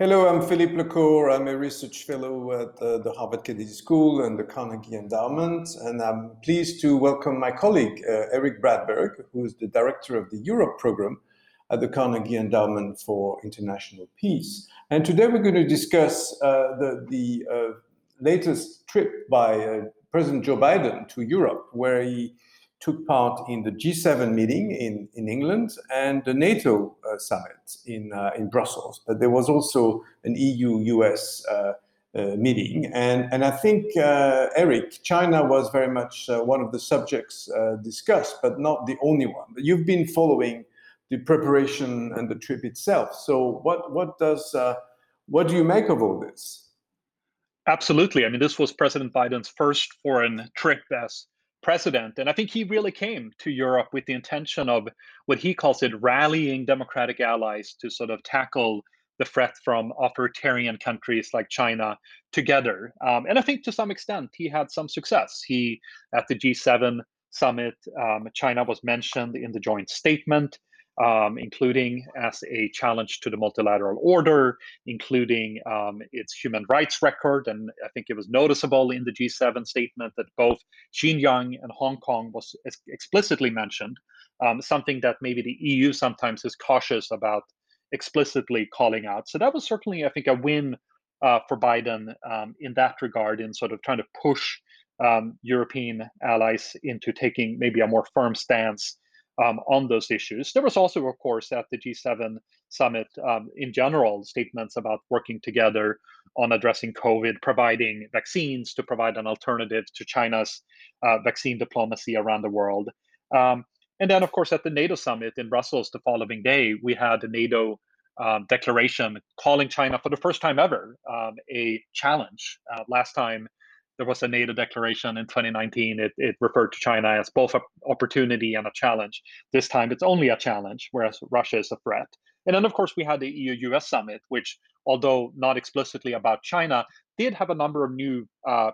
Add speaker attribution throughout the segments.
Speaker 1: Hello, I'm Philippe Le Corre. I'm a research fellow at uh, the Harvard Kennedy School and the Carnegie Endowment, and I'm pleased to welcome my colleague uh, Erik Brattberg, who is the director of the Europe program at the Carnegie Endowment for International Peace. And today we're going to discuss uh, the, the uh, latest trip by uh, President Joe Biden to Europe, where he took part in the G7 meeting in, in England and the NATO uh, summit in, uh, in Brussels. But there was also an EU US uh, uh, meeting. And, and I think, uh, Erik, China was very much uh, one of the subjects discussed, but not the only one. But you've been following the preparation and the trip itself. So, what, what, does, what do you make of all this?
Speaker 2: Absolutely. I mean, this was President Biden's first foreign trip as president. And I think he really came to Europe with the intention of what he calls it rallying democratic allies to sort of tackle the threat from authoritarian countries like China together. Um, and I think to some extent he had some success. He, at the G7 summit, um, China was mentioned in the joint statement um, including as a challenge to the multilateral order, including um, its human rights record. And I think it was noticeable in the G7 statement that both Xinjiang and Hong Kong was explicitly mentioned, um, something that maybe the EU sometimes is cautious about explicitly calling out. So that was certainly, I think, a win uh, for Biden um, in that regard, in sort of trying to push um, European allies into taking maybe a more firm stance um, on those issues. There was also, of course, at the G7 summit um, in general, statements about working together on addressing COVID, providing vaccines to provide an alternative to China's uh, vaccine diplomacy around the world. Um, and then, of course, at the NATO summit in Brussels the following day, we had a NATO um, declaration calling China for the first time ever um, a challenge. Uh, last time there was a NATO declaration in 2019. It, it referred to China as both an opportunity and a challenge. This time it's only a challenge, whereas Russia is a threat. And then, of course, we had the EU US summit, which, although not explicitly about China, did have a number of new uh,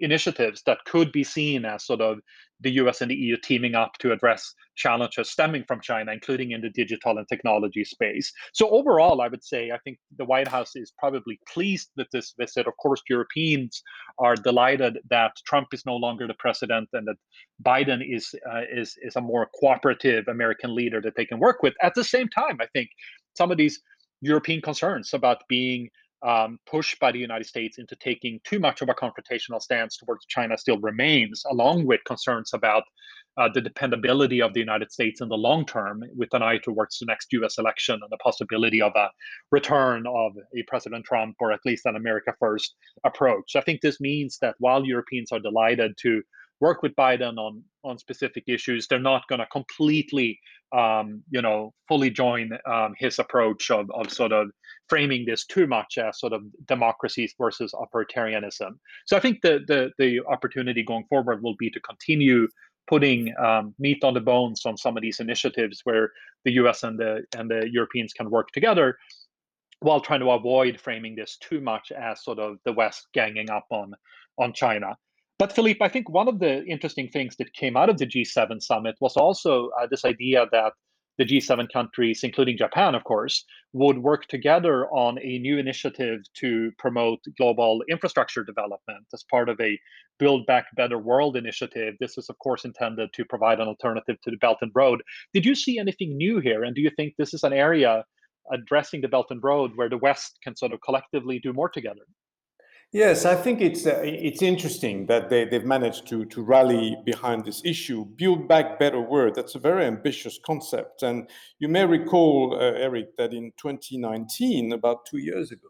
Speaker 2: initiatives that could be seen as sort of the US and the EU teaming up to address challenges stemming from China, including in the digital and technology space. So, overall, I would say I think the White House is probably pleased with this visit. Of course, Europeans are delighted that Trump is no longer the president and that Biden is, uh, is, is a more cooperative American leader that they can work with. At the same time, I think some of these European concerns about being um, push by the United States into taking too much of a confrontational stance towards China still remains, along with concerns about uh, the dependability of the United States in the long term, with an eye towards the next US election and the possibility of a return of a President Trump or at least an America First approach. I think this means that while Europeans are delighted to work with Biden on on specific issues. They're not going to completely, um, you know, fully join um, his approach of of sort of framing this too much as sort of democracies versus authoritarianism. So I think the the the opportunity going forward will be to continue putting um, meat on the bones on some of these initiatives where the U.S. and the and the Europeans can work together while trying to avoid framing this too much as sort of the West ganging up on on China. But Philippe, I think one of the interesting things that came out of the G7 summit was also uh, this idea that the G7 countries, including Japan, of course, would work together on a new initiative to promote global infrastructure development as part of a Build Back Better World initiative. This is, of course, intended to provide an alternative to the Belt and Road. Did you see anything new here? And do you think this is an area addressing the Belt and Road where the West can sort of collectively do more together?
Speaker 1: Yes, I think it's uh, it's interesting that they, they've managed to to rally behind this issue. Build back better world. That's a very ambitious concept, and you may recall, uh, Erik, that in 2019, about two years ago,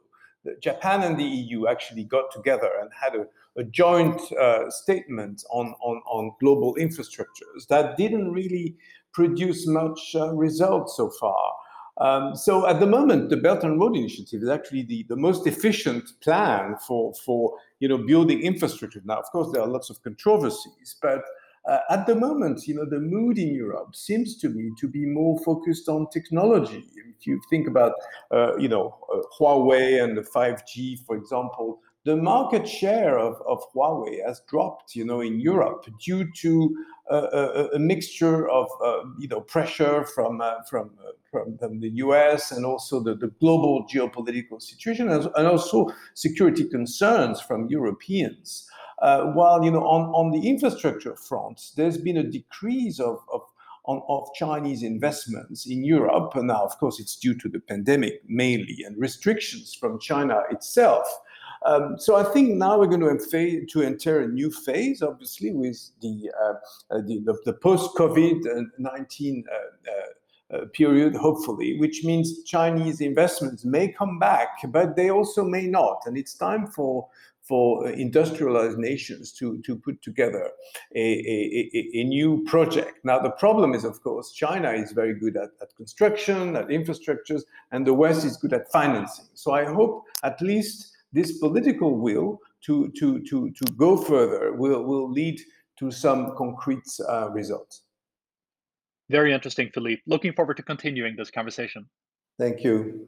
Speaker 1: Japan and the EU actually got together and had a, a joint uh, statement on, on on global infrastructures that didn't really produce much uh, results so far. Um, so at the moment, the Belt and Road Initiative is actually the, the most efficient plan for, for you know, building infrastructure. Now, of course, there are lots of controversies, but uh, at the moment, you know, the mood in Europe seems to me to be more focused on technology. If you think about, uh, you know, uh, Huawei and the 5G, for example, the market share of, of Huawei has dropped, you know, in Europe due to a, a, mixture of uh, you know pressure from uh, from, uh, from, from the U.S. and also the, the global geopolitical situation, and also security concerns from Europeans. Uh, while you know on, on the infrastructure front, there's been a decrease of, of on, of Chinese investments in Europe. And now, of course, it's due to the pandemic mainly and restrictions from China itself. Um, so I think now we're going to, to enter a new phase, obviously, with the, uh, uh the, the, the post-COVID-19 uh, uh, period, hopefully, which means Chinese investments may come back, but they also may not. And it's time for for industrialized nations to, to put together a, a, a, new project. Now, the problem is, of course, China is very good at, at construction, at infrastructures, and the West is good at financing. So I hope at least this political will to, to, to, to go further will, will lead to some concrete uh, results.
Speaker 2: Very interesting, Philippe. Looking forward to continuing this conversation.
Speaker 1: Thank you.